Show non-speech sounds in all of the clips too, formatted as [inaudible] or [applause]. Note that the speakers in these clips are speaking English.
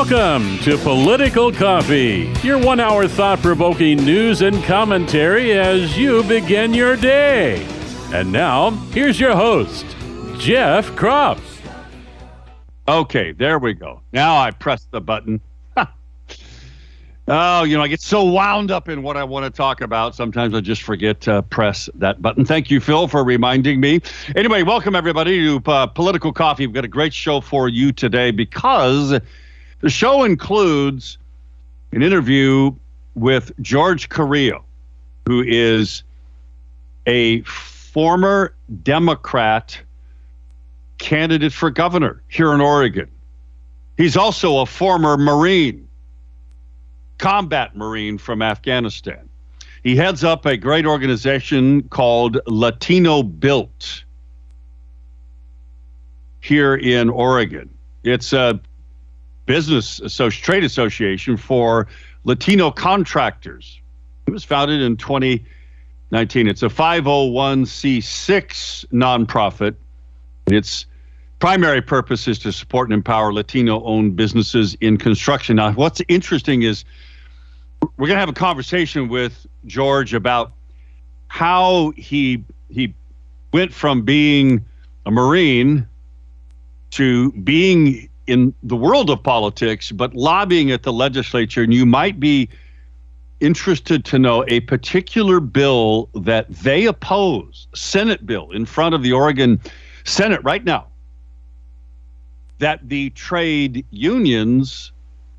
Welcome to Political Coffee, your one hour thought provoking news and commentary as you begin your day. And now, here's your host, Jeff Kropf. Okay, there we go. Now I press the button. oh, you know, I get so wound up in what I want to talk about. Sometimes I just forget to press that button. Thank you, Phil, for reminding me. Anyway, welcome everybody to uh, Political Coffee. We've got a great show for you today because the show includes an interview with George Carrillo, who is a former Democrat candidate for governor here in Oregon. He's also a former Marine, combat Marine from Afghanistan. He heads up a great organization called Latino Built here in Oregon. It's a business trade association for Latino contractors. It was founded in 2019. It's a 501c6 nonprofit. Its primary purpose is to support and empower Latino owned businesses in construction. Now, what's interesting is we're going to have a conversation with George about how he he went from being a Marine to being in the world of politics, but lobbying at the legislature. And you might be interested to know a particular bill that they oppose, Senate bill in front of the Oregon Senate right now, that the trade unions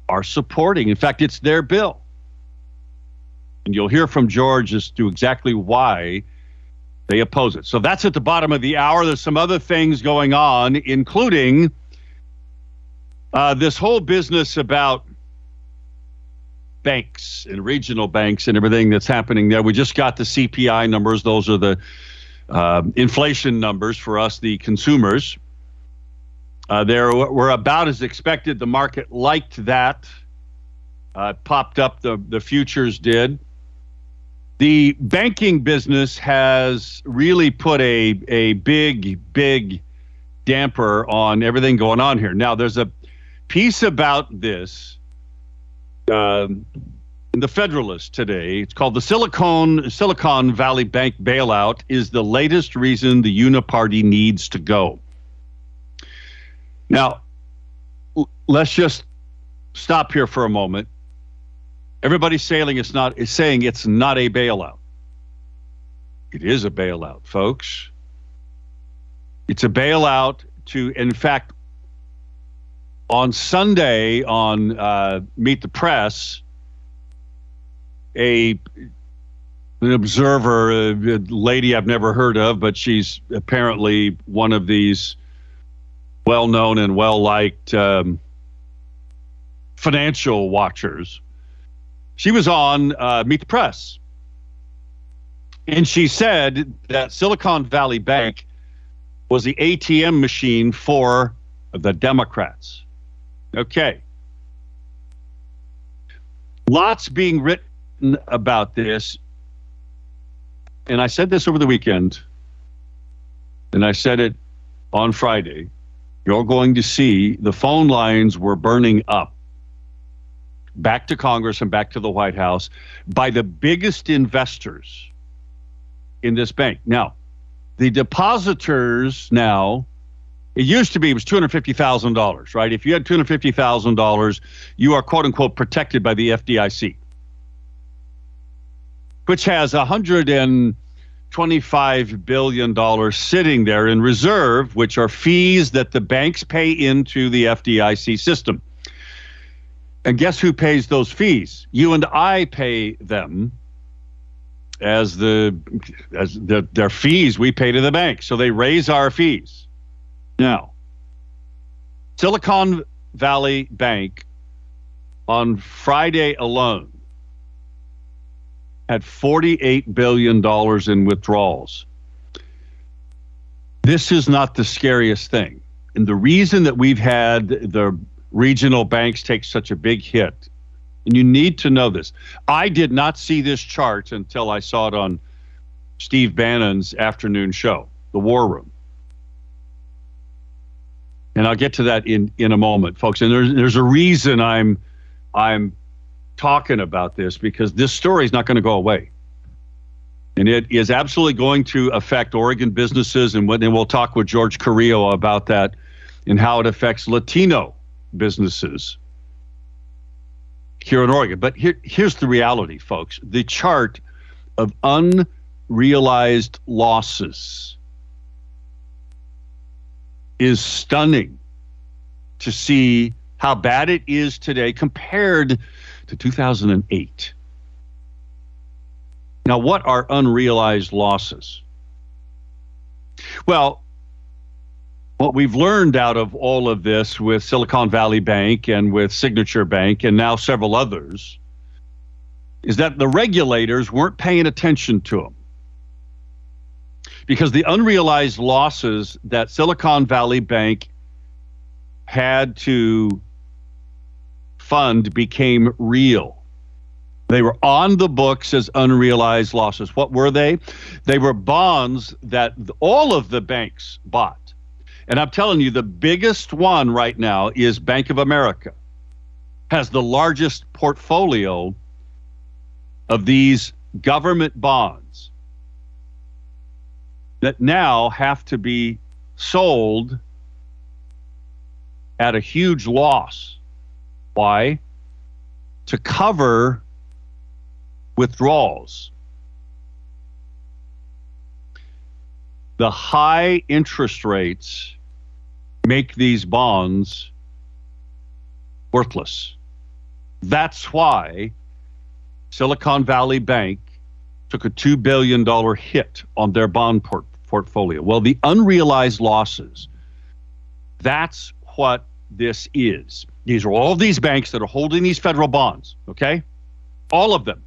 are supporting. In fact, it's their bill. And you'll hear from George as to exactly why they oppose it. So that's at the bottom of the hour. There's some other things going on, including uh, this whole business about banks and regional banks and everything that's happening there. We just got the CPI numbers. Those are the uh, inflation numbers for us, the consumers. Uh, they were about as expected. The market liked that. Uh, popped up, the, the futures did. The banking business has really put a, a big, big damper on everything going on here. Now, there's a piece about this um, in the Federalist today. It's called the Silicon Silicon Valley Bank bailout is the latest reason the Uniparty needs to go. Now, let's just stop here for a moment. Everybody's saying it's not is saying it's not a bailout. It is a bailout, folks. It's a bailout to, in fact, on Sunday on uh, Meet the Press, a an observer, a, a, lady I've never heard of, but she's apparently one of these well-known and well-liked um, financial watchers. She was on uh, Meet the Press, and she said that Silicon Valley Bank was the ATM machine for the Democrats. Okay. Lots being written about this. And I said this over the weekend, and I said it on Friday. You're going to see the phone lines were burning up back to Congress and back to the White House by the biggest investors in this bank. Now, the depositors now it used to be it was two hundred fifty thousand dollars, right? If you had two hundred fifty thousand dollars, you are quote unquote protected by the FDIC, which has a hundred and twenty-five billion dollars sitting there in reserve, which are fees that the banks pay into the FDIC system. And guess who pays those fees? You and I pay them as the as the, their fees we pay to the bank. So they raise our fees. Now, Silicon Valley Bank on Friday alone had $48 billion in withdrawals. This is not the scariest thing. And the reason that we've had the regional banks take such a big hit, and you need to know this. I did not see this chart until I saw it on Steve Bannon's afternoon show, The War Room. And I'll get to that in, in a moment, folks. And there's there's a reason I'm I'm talking about this because this story is not going to go away. And it is absolutely going to affect Oregon businesses. And, when, and we'll talk with George Carrillo about that and how it affects Latino businesses here in Oregon. But here, here's the reality, folks the chart of unrealized losses is stunning to see how bad it is today compared to 2008. Now, what are unrealized losses? Well, what we've learned out of all of this with Silicon Valley Bank and with Signature Bank and now several others is that the regulators weren't paying attention to them. Because the unrealized losses that Silicon Valley Bank had to fund became real. They were on the books as unrealized losses. What were they? They were bonds that all of the banks bought. And I'm telling you, the biggest one right now is Bank of America, has the largest portfolio of these government bonds that now have to be sold at a huge loss. Why? To cover withdrawals. The high interest rates make these bonds worthless. That's why Silicon Valley Bank took a $2 billion hit on their bond port- portfolio. Well, the unrealized losses, that's what this is. These are all these banks that are holding these federal bonds, okay? All of them.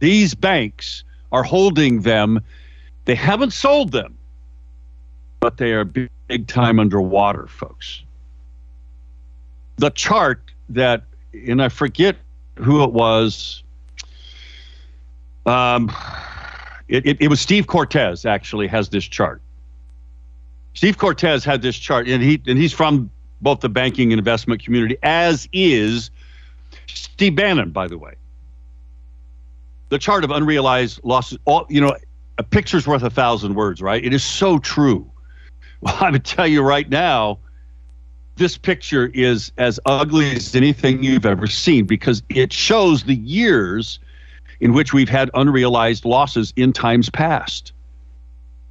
These banks are holding them. They haven't sold them, but they are big, time underwater, folks. The chart that, and I forget who it was. Um, it, it, it was Steve Cortez actually has this chart. Steve Cortez had this chart, and he and he's from both the banking and investment community, as is Steve Bannon, by the way the chart of unrealized losses, all you know, a picture's worth a thousand words, right? It is so true. [laughs] Well, I'm gonna tell you right now, this picture is as ugly as anything you've ever seen because it shows the years in which we've had unrealized losses in times past.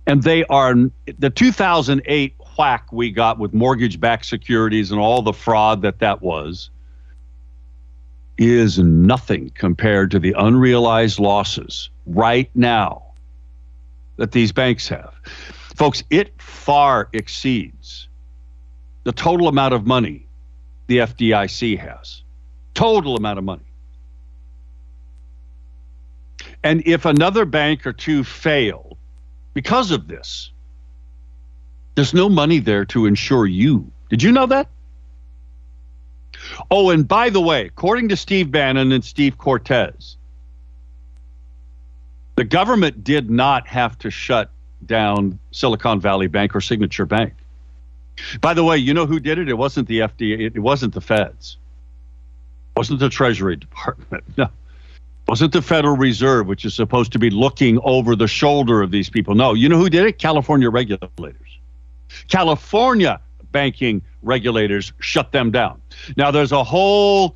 And they are the 2008 whack we got with mortgage backed securities and all the fraud that that was is nothing compared to the unrealized losses right now that these banks have. Folks, it far exceeds the total amount of money the FDIC has. Total amount of money. And if another bank or two fail because of this, there's no money there to insure you. Did you know that? Oh, and by the way, according to Steve Bannon and Steve Cortez, the government did not have to shut down Silicon Valley Bank or Signature Bank. By the way, you know who did it? It wasn't the FDA, it wasn't the feds. It wasn't the Treasury Department. [laughs] No. Wasn't the Federal Reserve, which is supposed to be looking over the shoulder of these people. No, you know who did it? California regulators. California banking regulators shut them down. Now, there's a whole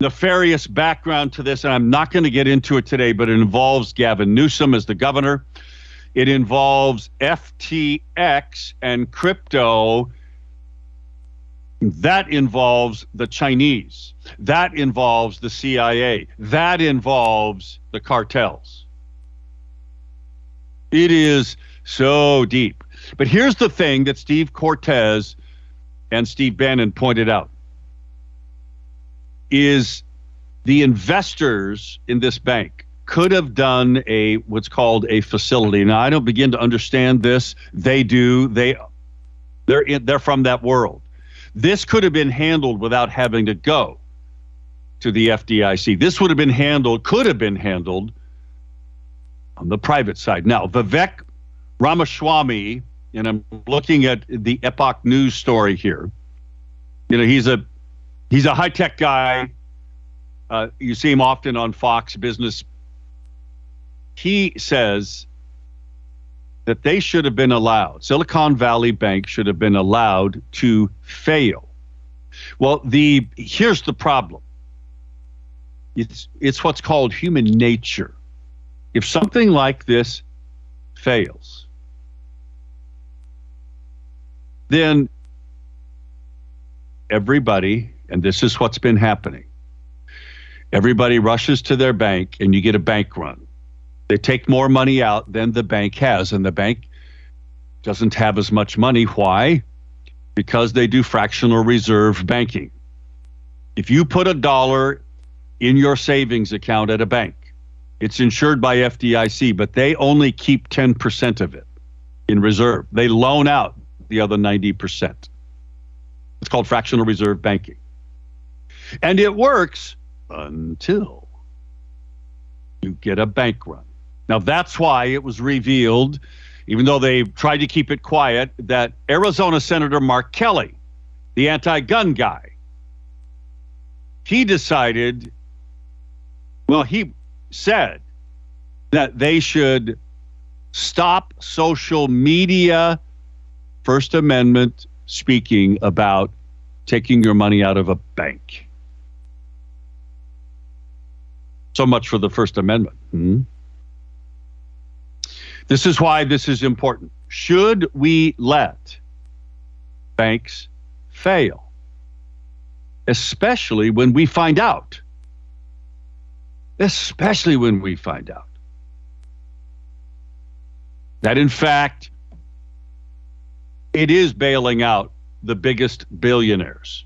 nefarious background to this, and I'm not going to get into it today, but it involves Gavin Newsom as the governor. It involves FTX and crypto. That involves the Chinese. That involves the CIA. That involves the cartels. It is so deep. But here's the thing that Steve Cortez and Steve Bannon pointed out is the investors in this bank could have done a what's called a facility. Now I don't begin to understand this. They do. They they're in, they're from that world. This could have been handled without having to go to the FDIC. This would have been handled, could have been handled on the private side. Now, Vivek Ramaswamy and I'm looking at the Epoch News story here. You know, he's a he's a high tech guy. Uh, you see him often on Fox Business. He says that they should have been allowed. Silicon Valley Bank should have been allowed to fail. Well, the here's the problem. It's it's what's called human nature. If something like this fails, then everybody, and this is what's been happening, everybody rushes to their bank and you get a bank run. They take more money out than the bank has, and the bank doesn't have as much money. Why? Because they do fractional reserve banking. If you put a dollar in your savings account at a bank, it's insured by FDIC, but they only keep 10% of it in reserve. They loan out the other 90%. It's called fractional reserve banking. And it works until you get a bank run. Now, that's why it was revealed, even though they tried to keep it quiet, that Arizona Senator Mark Kelly, the anti gun guy, he decided, well, he said that they should stop social media First Amendment speaking about taking your money out of a bank. So much for the First Amendment. Hmm? This is why this is important. Should we let banks fail? Especially when we find out. Especially when we find out that, in fact, it is bailing out the biggest billionaires.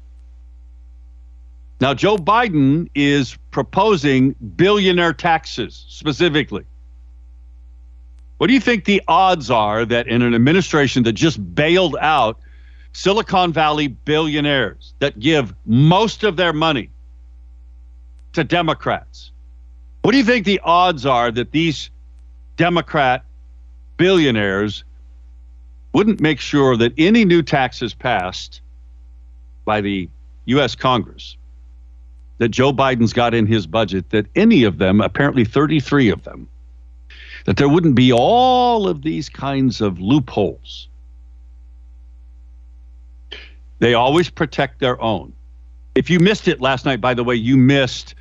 Now, Joe Biden is proposing billionaire taxes specifically. What do you think the odds are that in an administration that just bailed out Silicon Valley billionaires that give most of their money to Democrats? What do you think the odds are that these Democrat billionaires wouldn't make sure that any new taxes passed by the U.S. Congress that Joe Biden's got in his budget, that any of them, apparently 33 of them, that there wouldn't be all of these kinds of loopholes. They always protect their own. If you missed it last night, by the way, you missed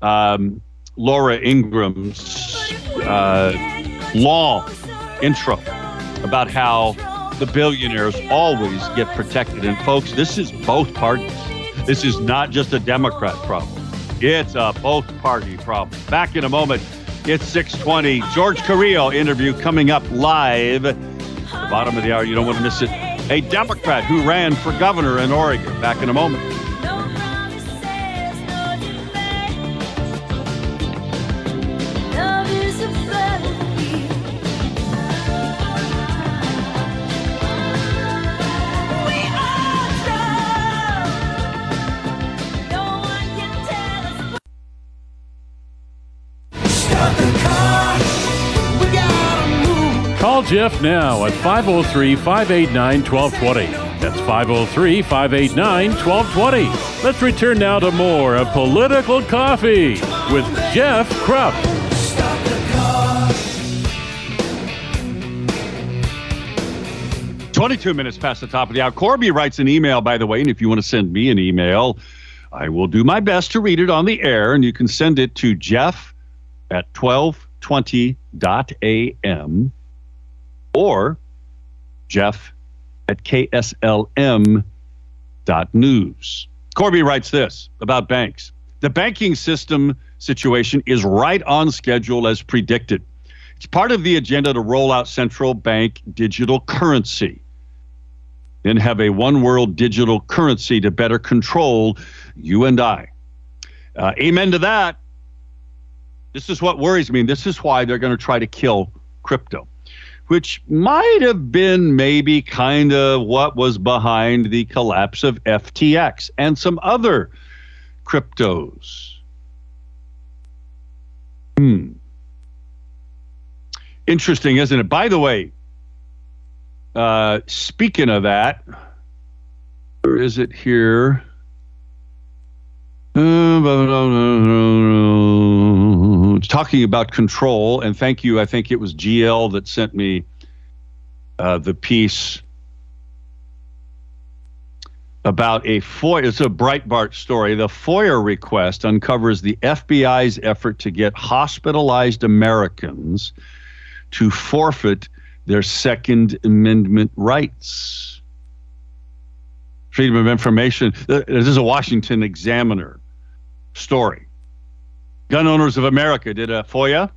um, Laura Ingraham's uh, intro about how the billionaires always get protected. And folks, this is both parties. This is not just a Democrat problem. It's a both party problem. Back in a moment. It's 620. George Carrillo interview coming up live. The bottom of the hour. You don't want to miss it. A Democrat who ran for governor in Oregon. Back in a moment. Jeff now at 503 589 1220. That's 503 589 1220. Let's return now to more of Political Coffee with Jeff Kropf. 22 minutes past the top of the hour. Corby writes an email, by the way, and if you want to send me an email, I will do my best to read it on the air, and you can send it to jeff at 1220.am or jeff at kslm.news. Corby writes this about banks. The banking system situation is right on schedule as predicted. It's part of the agenda to roll out central bank digital currency and have a one world digital currency to better control you and I. Uh, amen to that. This is what worries me. This is why they're going to try to kill crypto which might have been maybe kind of what was behind the collapse of FTX and some other cryptos. Hmm. Interesting, isn't it? By the way, uh, speaking of that, where is it here? Talking about control, and thank you. I think it was GL that sent me uh, the piece about a FOIA. It's a Breitbart story. The FOIA request uncovers the FBI's effort to get hospitalized Americans to forfeit their Second Amendment rights. Freedom of Information. This is a Washington Examiner story. Gun Owners of America did a FOIA,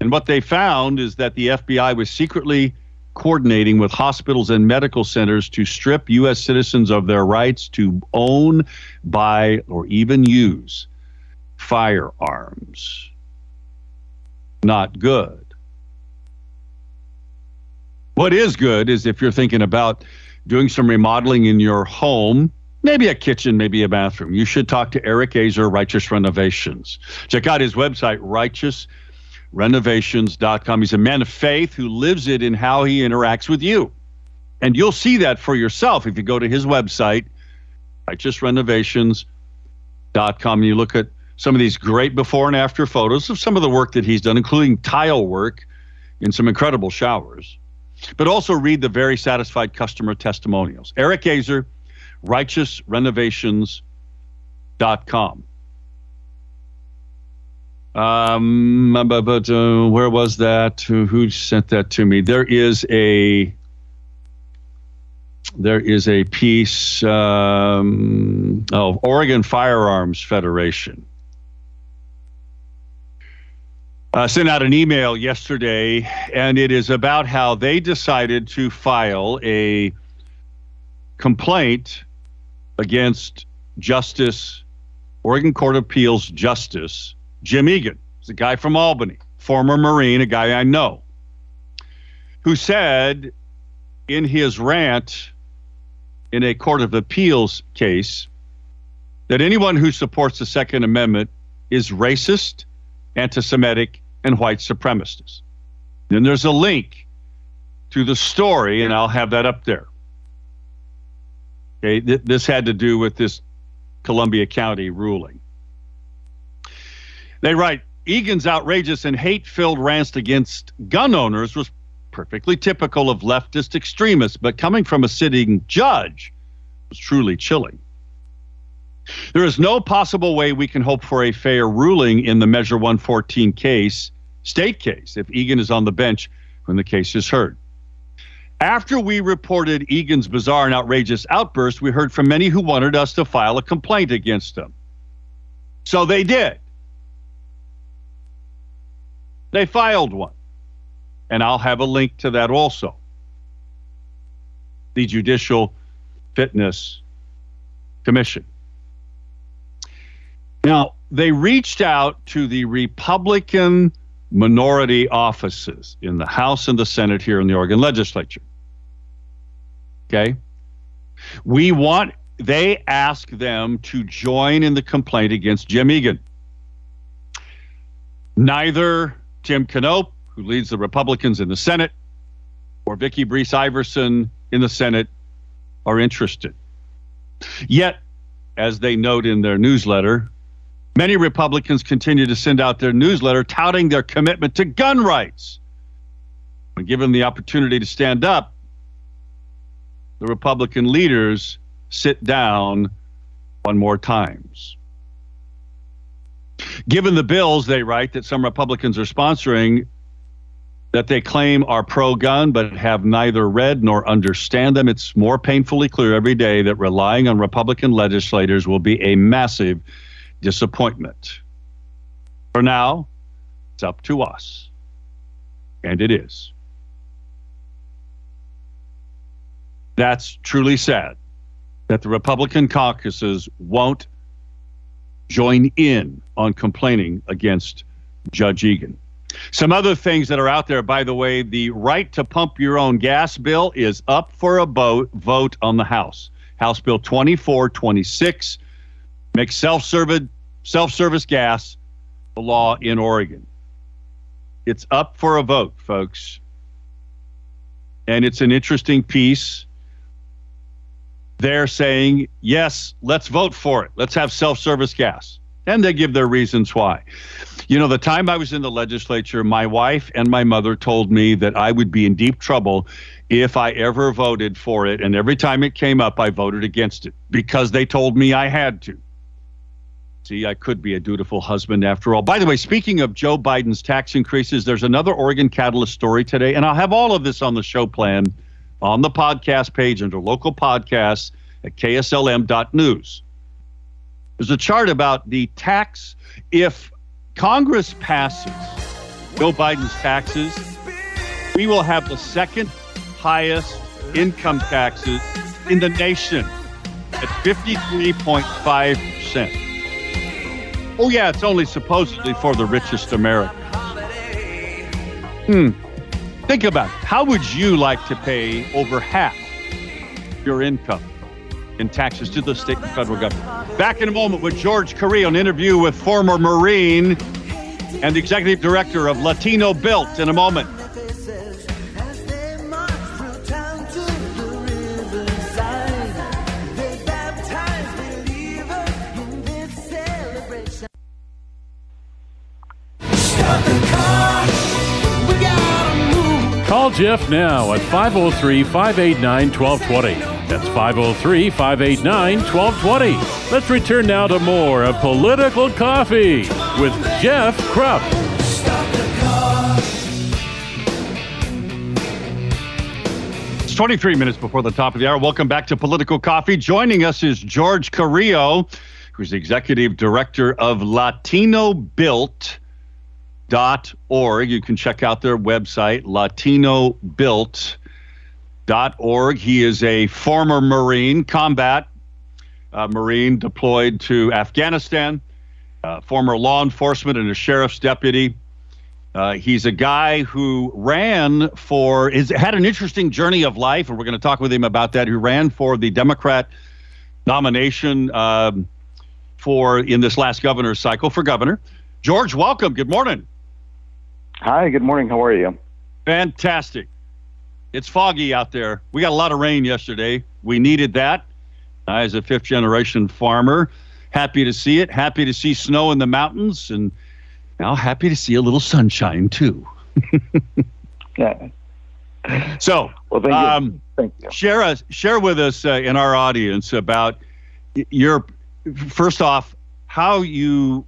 and what they found is that the FBI was secretly coordinating with hospitals and medical centers to strip U.S. citizens of their rights to own, buy, or even use firearms. Not good. What is good is if you're thinking about doing some remodeling in your home, maybe a kitchen, maybe a bathroom, you should talk to Eric Azer, Righteous Renovations. Check out his website, Righteous renovations.com. He's a man of faith who lives it in how he interacts with you. And you'll see that for yourself if you go to his website, righteousrenovations.com. You look at some of these great before and after photos of some of the work that he's done, including tile work in some incredible showers. But also read the very satisfied customer testimonials. Eric Azer, righteousrenovations.com. Um, but, uh, where was that? Who, sent that to me? There is a there is a piece um, of Oregon Firearms Federation. I sent out an email yesterday, and it is about how they decided to file a complaint against Justice, Oregon Court of Appeals Justice Jim Egan. He's a guy from Albany, former Marine, a guy I know, who said in his rant in a Court of Appeals case that anyone who supports the Second Amendment is racist, anti Semitic, and white supremacist. Then there's a link to the story, and I'll have that up there. Okay, th- this had to do with this Columbia County ruling. They write Egan's outrageous and hate filled rants against gun owners was perfectly typical of leftist extremists, but coming from a sitting judge was truly chilling. There is no possible way we can hope for a fair ruling in the Measure 114 case, state case, if Egan is on the bench when the case is heard. After we reported Egan's bizarre and outrageous outburst, we heard from many who wanted us to file a complaint against him. So they did. They filed one. And I'll have a link to that also. The Judicial Fitness Commission. Now, they reached out to the Republican minority offices in the House and the Senate here in the Oregon legislature. Okay? We want, they ask them to join in the complaint against Jim Egan. Neither Tim Knopp, who leads the Republicans in the Senate, or Vikki Breese-Iverson in the Senate are interested. Yet, as they note in their newsletter, many Republicans continue to send out their newsletter touting their commitment to gun rights. When given the opportunity to stand up, the Republican leaders sit down one more times. Given the bills they write that some Republicans are sponsoring, that they claim are pro gun but have neither read nor understand them, it's more painfully clear every day that relying on Republican legislators will be a massive disappointment. For now, it's up to us. And it is. That's truly sad that the Republican caucuses won't join in on complaining against Judge Egan. Some other things that are out there, by the way, the right to pump your own gas bill is up for a vote, vote on the House. House Bill 2426 makes self-service gas the law in Oregon. It's up for a vote, folks. and it's an interesting piece. They're saying, yes, let's vote for it. Let's have self service gas. And they give their reasons why. You know, the time I was in the legislature, my wife and my mother told me that I would be in deep trouble if I ever voted for it. And every time it came up, I voted against it because they told me I had to. See, I could be a dutiful husband after all. By the way, speaking of Joe Biden's tax increases, there's another Oregon Catalyst story today, and I'll have all of this on the show plan on the podcast page under local podcasts at kslm.news. There's a chart about the tax. If Congress passes Joe Biden's taxes, we will have the second highest income taxes in the nation at 53.5%. Oh, yeah, it's only supposedly for the richest Americans. Hmm. Think about it. How would you like to pay over half your income in taxes to the state and federal government? Back in a moment with George Carrillo, an interview with former Marine and the executive director of Latino Built in a moment. Call Jeff now at 503 589 1220. That's 503 589 1220. Let's return now to more of Political Coffee with Jeff Kropf. It's 23 minutes before the top of the hour. Welcome back to Political Coffee. Joining us is George Carrillo, who's executive director of Latino Built latinobuilt.org. You can check out their website, latinobuilt.org. He is a former Marine, combat uh, Marine deployed to Afghanistan, uh, former law enforcement and a sheriff's deputy. Uh, he's a guy who ran for, is, had an interesting journey of life, and we're going to talk with him about that. Who ran for the Democrat nomination um, for in this last governor's cycle for governor. George, welcome. Good morning. Hi, good morning. How are you? Fantastic. It's foggy out there. We got a lot of rain yesterday. We needed that. I, as a fifth generation farmer, happy to see it. Happy to see snow in the mountains, and now happy to see a little sunshine too. [laughs] yeah. So, well, thank um, you. Thank you. Share us, share with us uh, in our audience about your first off how you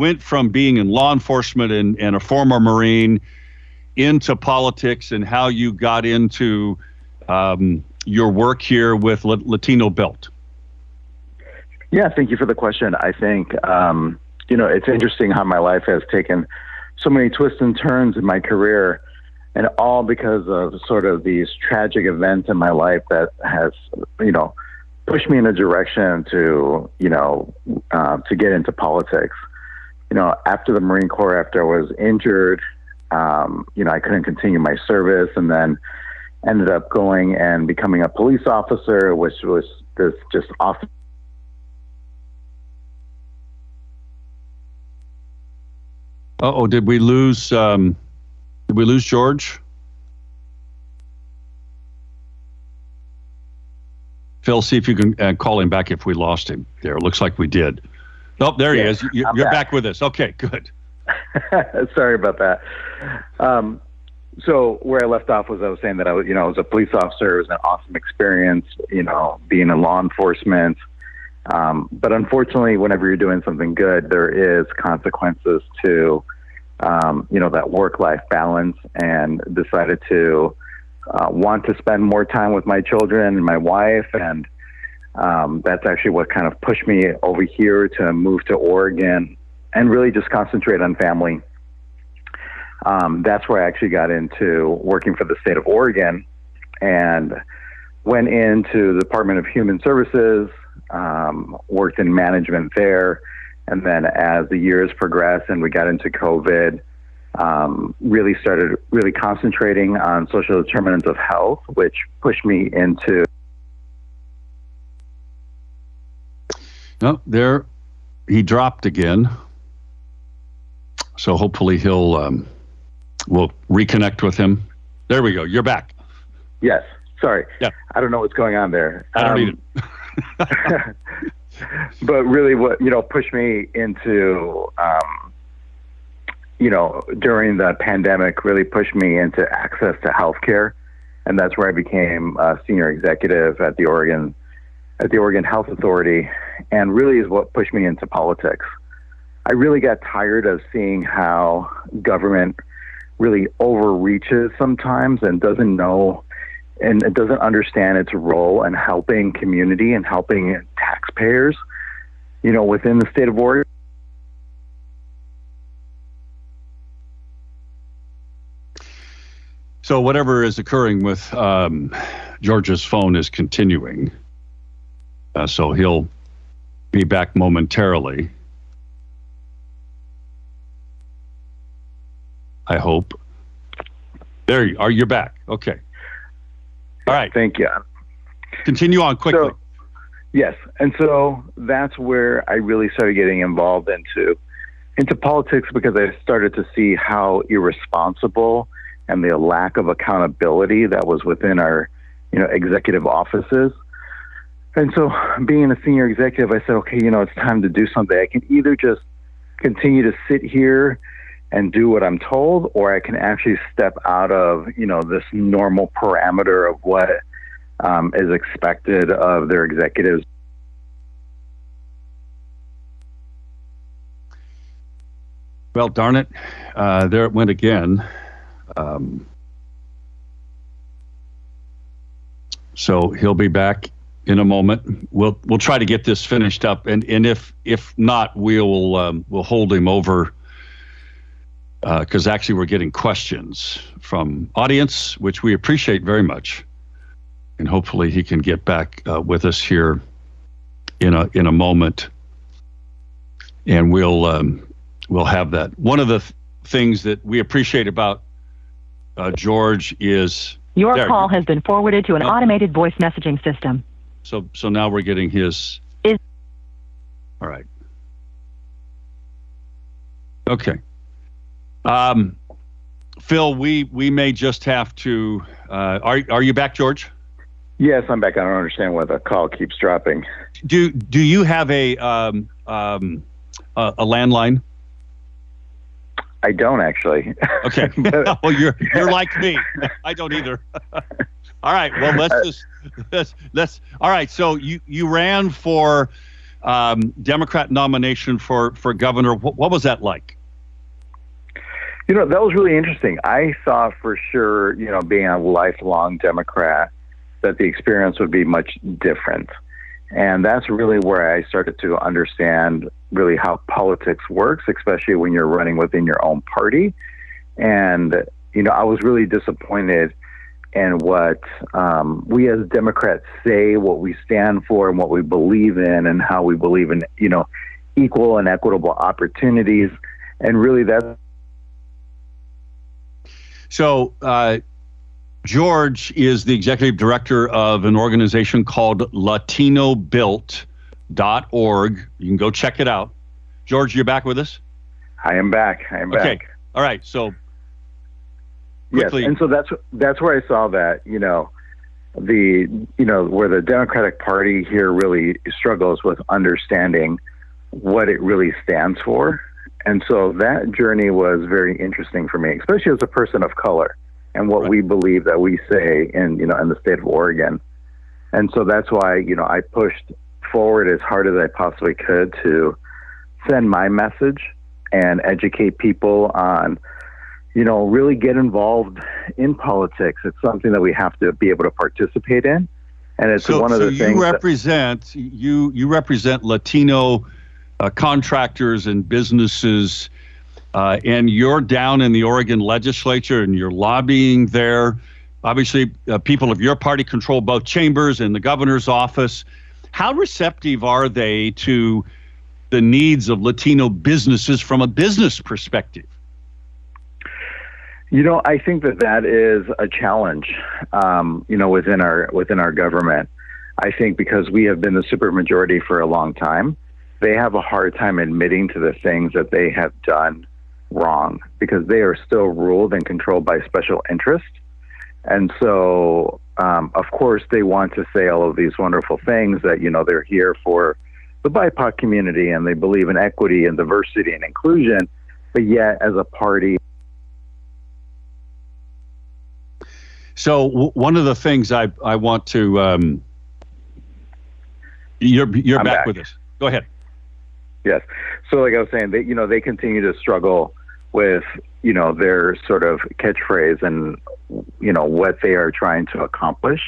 went from being in law enforcement and, and a former Marine into politics and how you got into um, your work here with Latino Built. Yeah, thank you for the question. I think, um, you know, it's interesting how my life has taken so many twists and turns in my career, and all because of sort of these tragic events in my life that has, you know, pushed me in a direction to, you know, uh, to get into politics you know, after the Marine Corps, after I was injured, um, you know, I couldn't continue my service, and then ended up going and becoming a police officer, which was this just awesome. oh, did we lose? Um, did we lose George? Phil, see if you can uh, call him back if we lost him. There, looks like we did. Oh, there he is. You, are back. back. with us. Okay, good. [laughs] Sorry about that. Um, so where I left off was I was saying that I was, you know, I was a police officer. It was an awesome experience, you know, being in law enforcement. Um, but unfortunately, whenever you're doing something good, there is consequences to, um, you know, that work-life balance. And decided to uh, want to spend more time with my children and my wife, and um, that's actually what kind of pushed me over here to move to Oregon and really just concentrate on family. Um, that's where I actually got into working for the state of Oregon and went into the Department of Human Services, um, worked in management there. And then as the years progressed and we got into COVID, um, really started really concentrating on social determinants of health, which pushed me into No, there he dropped again. So hopefully he'll um, we'll reconnect with him. There we go. You're back. Yes. Sorry. Yeah. I don't know what's going on there. I don't Um, either. [laughs] [laughs] but really what you know pushed me into um, you know during the pandemic really pushed me into access to healthcare and that's where I became a senior executive at the Oregon at the Oregon Health Authority and really is what pushed me into politics. I really got tired of seeing how government really overreaches sometimes and doesn't know and it doesn't understand its role in helping community and helping taxpayers, you know, within the state of Oregon. So whatever is occurring with um, phone is continuing. Uh, so he'll be back momentarily. I hope. There you are. You're back. Okay. All right. Thank you. Continue on quickly. So, yes, and so that's where I really started getting involved into into politics because I started to see how irresponsible and the lack of accountability that was within our, you know, executive offices. And so, being a senior executive, I said, okay, you know, it's time to do something. I can either just continue to sit here and do what I'm told, or I can actually step out of, you know, this normal parameter of what um, is expected of their executives. Well, darn it. Uh, there it went again. Um, so he'll be back in a moment. We'll we'll try to get this finished up, and and if if not, we'll um, we'll hold him over because uh, actually we're getting questions from audience, which we appreciate very much, and hopefully he can get back uh, with us here in a in a moment, and we'll um, we'll have that. One of the th- things that we appreciate about uh, George is Your There. call has been forwarded to an Oh. automated voice messaging system. So so now we're getting his. Is- All right. Okay. Um, Phil, we we may just have to. Uh, are are you back, George? Yes, I'm back. I don't understand why the call keeps dropping. Do do you have a um, um, a, a landline? I don't actually. Okay. But- [laughs] [laughs] well, you're you're like me. I don't either. [laughs] all right. Well, let's just let's let's. All right. So you you ran for um, Democrat nomination for for governor. What, what was that like? You know, that was really interesting. I thought for sure, you know, being a lifelong Democrat, that the experience would be much different. And that's really where I started to understand really how politics works, especially when you're running within your own party. And, you know, I was really disappointed in what um, we as Democrats say, what we stand for, and what we believe in, and how we believe in, you know, equal and equitable opportunities. And really, that. So, uh, George is the executive director of an organization called LatinoBuilt.org. You can go check it out. George, you're back with us? I am back. I am Okay. back. All right. So, Yes, and so that's that's where I saw that you know the you know where the Democratic Party here really struggles with understanding what it really stands for, and so that journey was very interesting for me, especially as a person of color and what Right. we believe that we say in you know in the state of Oregon, and so that's why you know I pushed forward as hard as I possibly could to send my message and educate people on you know, really get involved in politics. It's something that we have to be able to participate in, and it's so, one of so the you things. that- represent you you represent Latino uh, contractors and businesses, uh, and you're down in the Oregon legislature and you're lobbying there. Obviously, uh, people of your party control both chambers and the governor's office. How receptive are they to the needs of Latino businesses from a business perspective? You know, I think that that is a challenge. Um, you know, within our within our government, I think because we have been the supermajority for a long time, they have a hard time admitting to the things that they have done wrong because they are still ruled and controlled by special interest. And so, um, of course, they want to say all of these wonderful things that, you know, they're here for the BIPOC community and they believe in equity and diversity and inclusion, but yet as a party. So w- one of the things I, I want to, um, you're, you're back, back with us. Go ahead. Yes. So, like I was saying, they you know they continue to struggle with you know their sort of catchphrase and you know what they are trying to accomplish.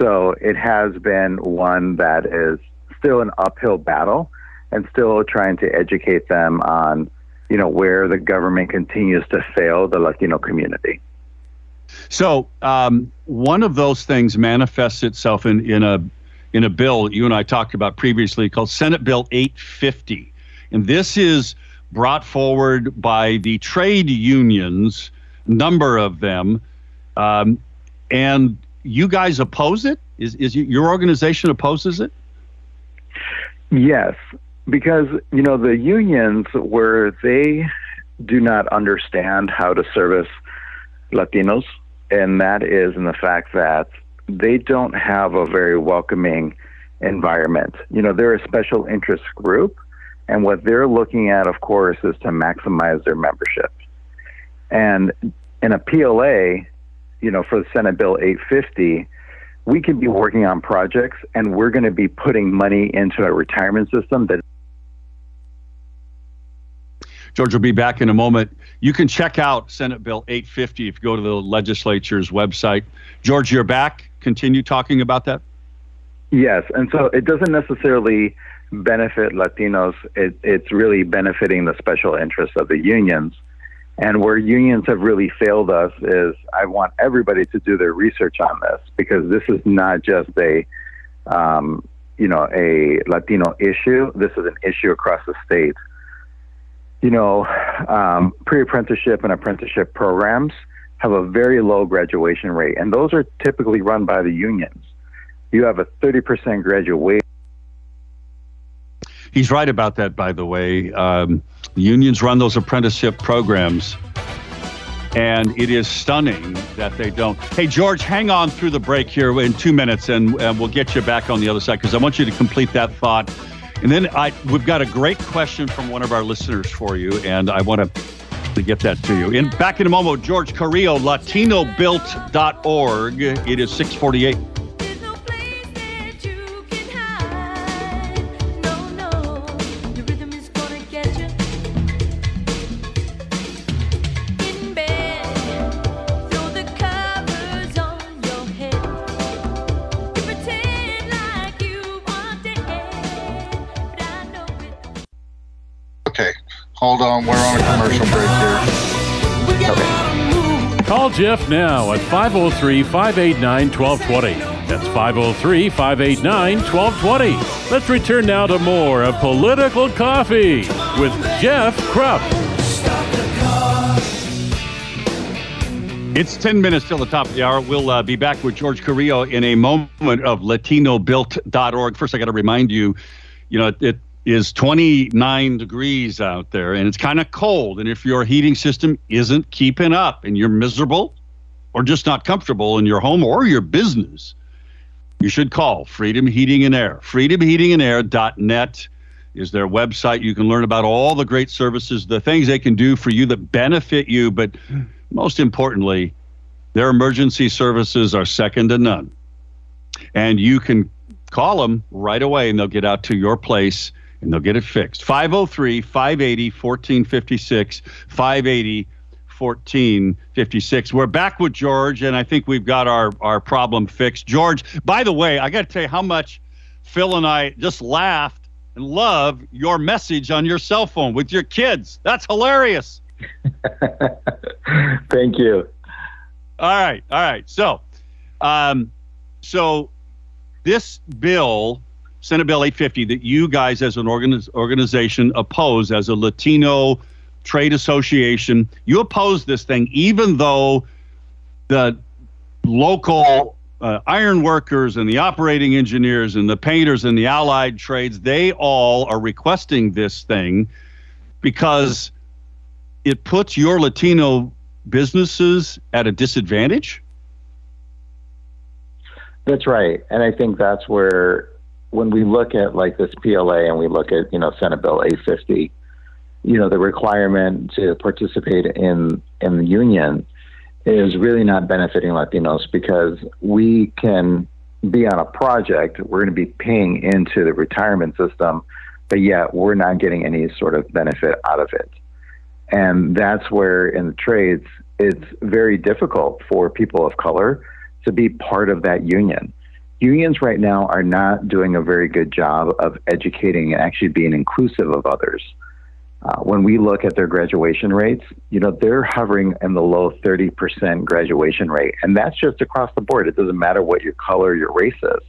So it has been one that is still an uphill battle, and still trying to educate them on you know where the government continues to fail the Latino community. So um, one of those things manifests itself in, in a in a bill you and I talked about previously called Senate Bill 850. And this is brought forward by the trade unions, number of them. Um, and you guys oppose it? Is, is your organization opposes it? Yes, because, you know, the unions where they do not understand how to service Latinos, and that is in the fact that they don't have a very welcoming environment. You know, they're a special interest group, and what they're looking at, of course, is to maximize their membership. And in a PLA, you know, for the Senate Bill 850, we can be working on projects and we're going to be putting money into a retirement system that George will be back in a moment. You can check out Senate Bill 850 if you go to the legislature's website. George, you're back. Continue talking about that. Yes, and so it doesn't necessarily benefit Latinos. It, it's really benefiting the special interests of the unions. And where unions have really failed us is I want everybody to do their research on this because this is not just a, um, you know, a Latino issue. This is an issue across the state you know, um, pre apprenticeship and apprenticeship programs have a very low graduation rate, and those are typically run by the unions. You have a 30% graduation. He's right about that, by the way. Um, the unions run those apprenticeship programs, and it is stunning that they don't. Hey, George, hang on through the break here in two minutes, and, and we'll get you back on the other side because I want you to complete that thought and then I, we've got a great question from one of our listeners for you, and I want to, get that to you. In back in a moment, George Carrillo, LatinoBuilt.org. It is 648. On, we're on a commercial break here. Okay. Call Jeff now at 503 589 1220. That's 503 589 1220. Let's return now to more of Political Coffee with Jeff Kropf. It's 10 minutes till the top of the hour. We'll uh, be back with George Carrillo in a moment of LatinoBuilt.org. First, I got to remind you, you know, it, is 29 degrees out there and it's kind of cold. And if your heating system isn't keeping up and you're miserable or just not comfortable in your home or your business, you should call Freedom Heating and Air. FreedomHeatingandAir.net is their website. You can learn about all the great services, the things they can do for you that benefit you, but most importantly, their emergency services are second to none. And you can call them right away and they'll get out to your place and they'll get it fixed. 503 580 1456, 580 1456. We're back with George, and I think we've got our, our problem fixed. George, by the way, I got to tell you how much Phil and I just laughed and love your message on your cell phone with your kids. That's hilarious. [laughs] Thank you. All right. All right. So, um, so this bill Senate Bill 850 that you guys, as an organiz- organization, oppose as a Latino trade association. You oppose this thing, even though the local uh, iron workers and the operating engineers and the painters and the allied trades, they all are requesting this thing because it puts your Latino businesses at a disadvantage? That's right, and I think that's where when we look at like this PLA and we look at you know Senate Bill 850, you know the requirement to participate in in the union is really not benefiting Latinos because we can be on a project, we're going to be paying into the retirement system, but yet we're not getting any sort of benefit out of it. And that's where in the trades, it's very difficult for people of color to be part of that union. Unions right now are not doing a very good job of educating and actually being inclusive of others. Uh, when we look at their graduation rates, you know, they're hovering in the low 30% graduation rate. And that's just across the board. It doesn't matter what your color, your race is.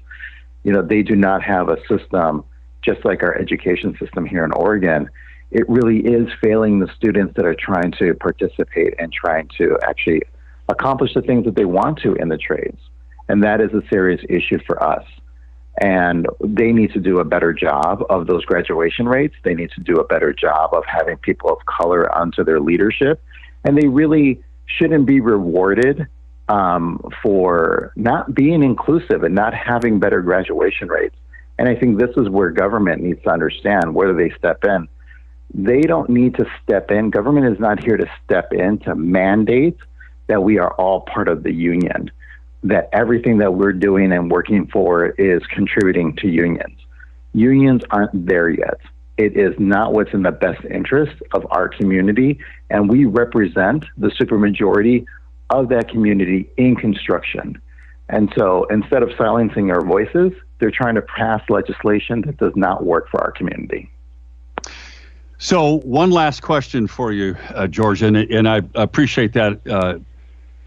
You know, they do not have a system just like our education system here in Oregon. It really is failing the students that are trying to participate and trying to actually accomplish the things that they want to in the trades. And that is a serious issue for us and they need to do a better job of those graduation rates. They need to do a better job of having people of color onto their leadership, and they really shouldn't be rewarded um, for not being inclusive and not having better graduation rates. And I think this is where government needs to understand whether they step in. They don't need to step in. Government is not here to step in to mandate that we are all part of the union that everything that we're doing and working for is contributing to unions. Unions aren't there yet. It is not what's in the best interest of our community, and we represent the supermajority of that community in construction. And so instead of silencing our voices, they're trying to pass legislation that does not work for our community. So, one last question for you, uh, George, and, and I appreciate that uh,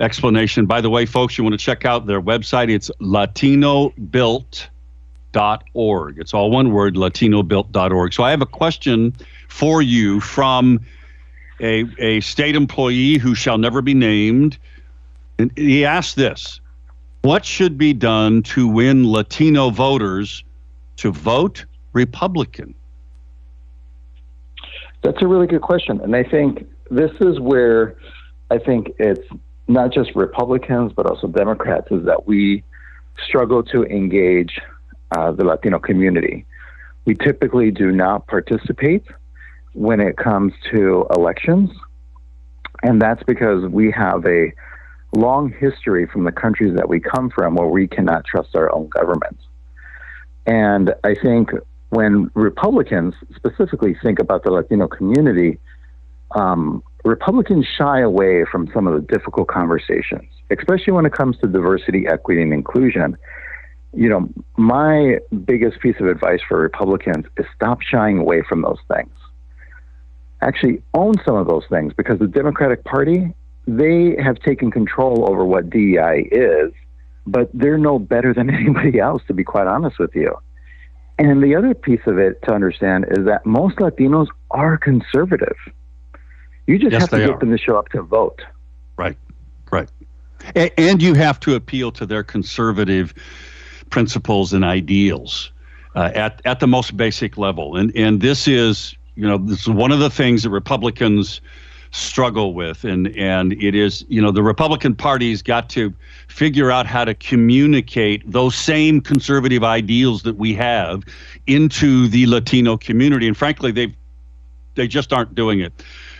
explanation. By the way, folks, you want to check out their website. It's latinobuilt.org. It's all one word, latinobuilt.org. So I have a question for you from a, a state employee who shall never be named. And he asked this What should be done to win Latino voters to vote Republican? That's a really good question. And I think this is where I think it's not just Republicans, but also Democrats, is that we struggle to engage uh, the Latino community. We typically do not participate when it comes to elections, and that's because we have a long history from the countries that we come from where we cannot trust our own government. And I think when Republicans specifically think about the Latino community, um, Republicans shy away from some of the difficult conversations, especially when it comes to diversity, equity, and inclusion. You know, my biggest piece of advice for Republicans is stop shying away from those things. Actually, own some of those things because the Democratic Party, they have taken control over what DEI is, but they're no better than [laughs] anybody else, to be quite honest with you. And the other piece of it to understand is that most Latinos are conservative. You just yes, have to get are. them to show up to vote. Right, right. And, and, you have to appeal to their conservative principles and ideals uh, at, at the most basic level. And, and this is, you know, this is one of the things that Republicans struggle with and and it is you know the republican party's got to figure out how to communicate those same conservative ideals that we have into the latino community and frankly they they just aren't doing it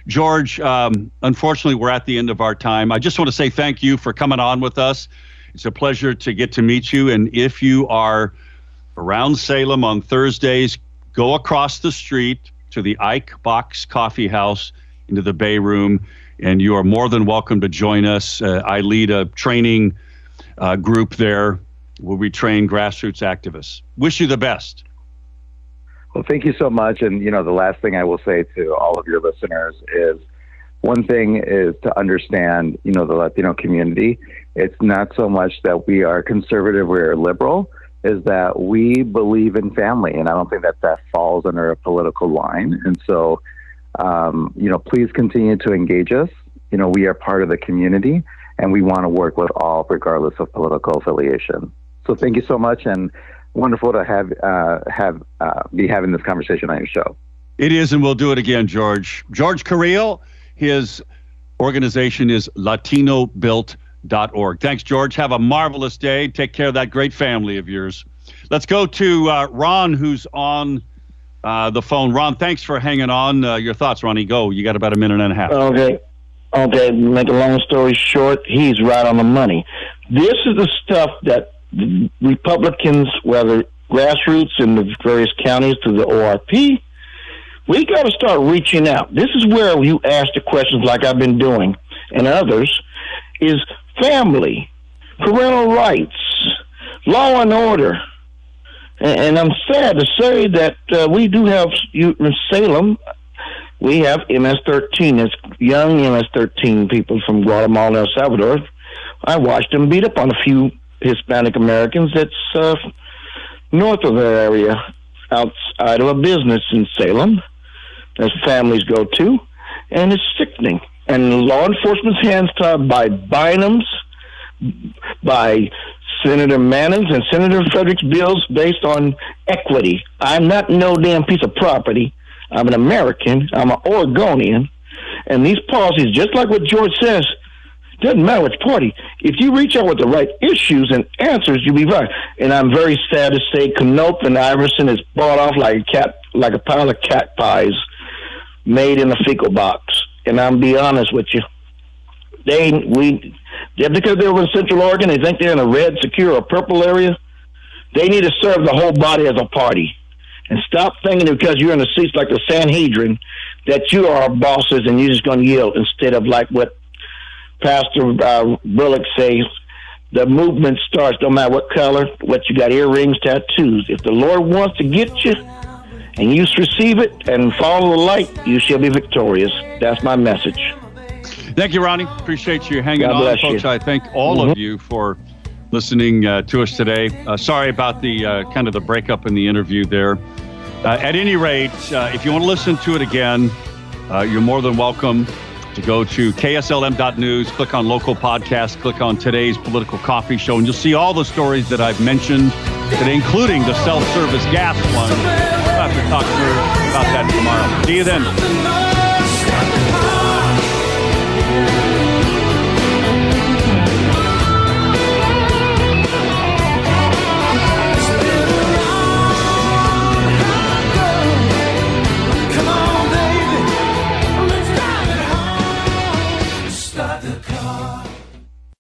George, um, unfortunately, we're at the end of our time. I just want to say thank you for coming on with us. It's a pleasure to get to meet you. And if you are around Salem on Thursdays, go across the street to the Ike Box Coffee House into the Bay Room, and you are more than welcome to join us. Uh, I lead a training uh, group there where we train grassroots activists. Wish you the best. Well, thank you so much. And, you know, the last thing I will say to all of your listeners is one thing is to understand, you know, the Latino community. It's not so much that we are conservative, we're liberal, is that we believe in family. And I don't think that that falls under a political line. And so, um, you know, please continue to engage us. You know, we are part of the community and we want to work with all, regardless of political affiliation. So thank you so much. And wonderful to have uh, have uh, be having this conversation on your show. It is, and we'll do it again, George. George Carril, his organization is LatinoBuilt.org. org. Thanks, George. Have a marvelous day. Take care of that great family of yours. Let's go to uh, Ron, who's on uh, the phone. Ron, thanks for hanging on. Uh, your thoughts, Ronnie? Go. You got about a minute and a half. Okay. Okay. Make a long story short, he's right on the money. This is the stuff that Republicans, whether grassroots in the various counties to the ORP, we got to start reaching out. This is where you ask the questions like I've been doing and others is family, parental rights, law and order. And, I'm sad to say that uh, we do have in Salem. We have MS-13. It's young MS-13 people from Guatemala, El Salvador. I watched them beat up on a few Hispanic Americans that's uh, north of their area, outside of a business in Salem, as families go to, and it's sickening. And law enforcement's hands tied by Bynum's, by Senator Manning's and Senator Frederick's bills based on equity. I'm not no damn piece of property. I'm an American. I'm an Oregonian. And these policies, just like what George says, doesn't matter which party. If you reach out with the right issues and answers, you'll be right. And I'm very sad to say Knopp and Iverson is bought off like a cat, like a pile of cat pies made in a fecal box. And I'm be honest with you, they we just because they're in Central Oregon, they think they're in a red, secure, or purple area. They need to serve the whole body as a party, and stop thinking because you're in the seats like the Sanhedrin that you are bosses and you're just going to yield instead of like what Pastor uh, Bullock says. The movement starts no matter what color, what you got earrings, tattoos. If the Lord wants to get you and you receive it and follow the light, you shall be victorious. That's my message. Thank you, Ronnie. Appreciate you hanging God on, bless folks. you. I thank all Mhm. of you for listening uh, to us today. Uh, sorry about the uh, kind of the breakup in the interview there. Uh, at any rate, uh, if you want to listen to it again, uh, you're more than welcome to go to kslm.news, click on local podcast, click on today's political coffee show, and you'll see all the stories that I've mentioned today, including the self-service gas one. We'll have to talk about that tomorrow. See you then.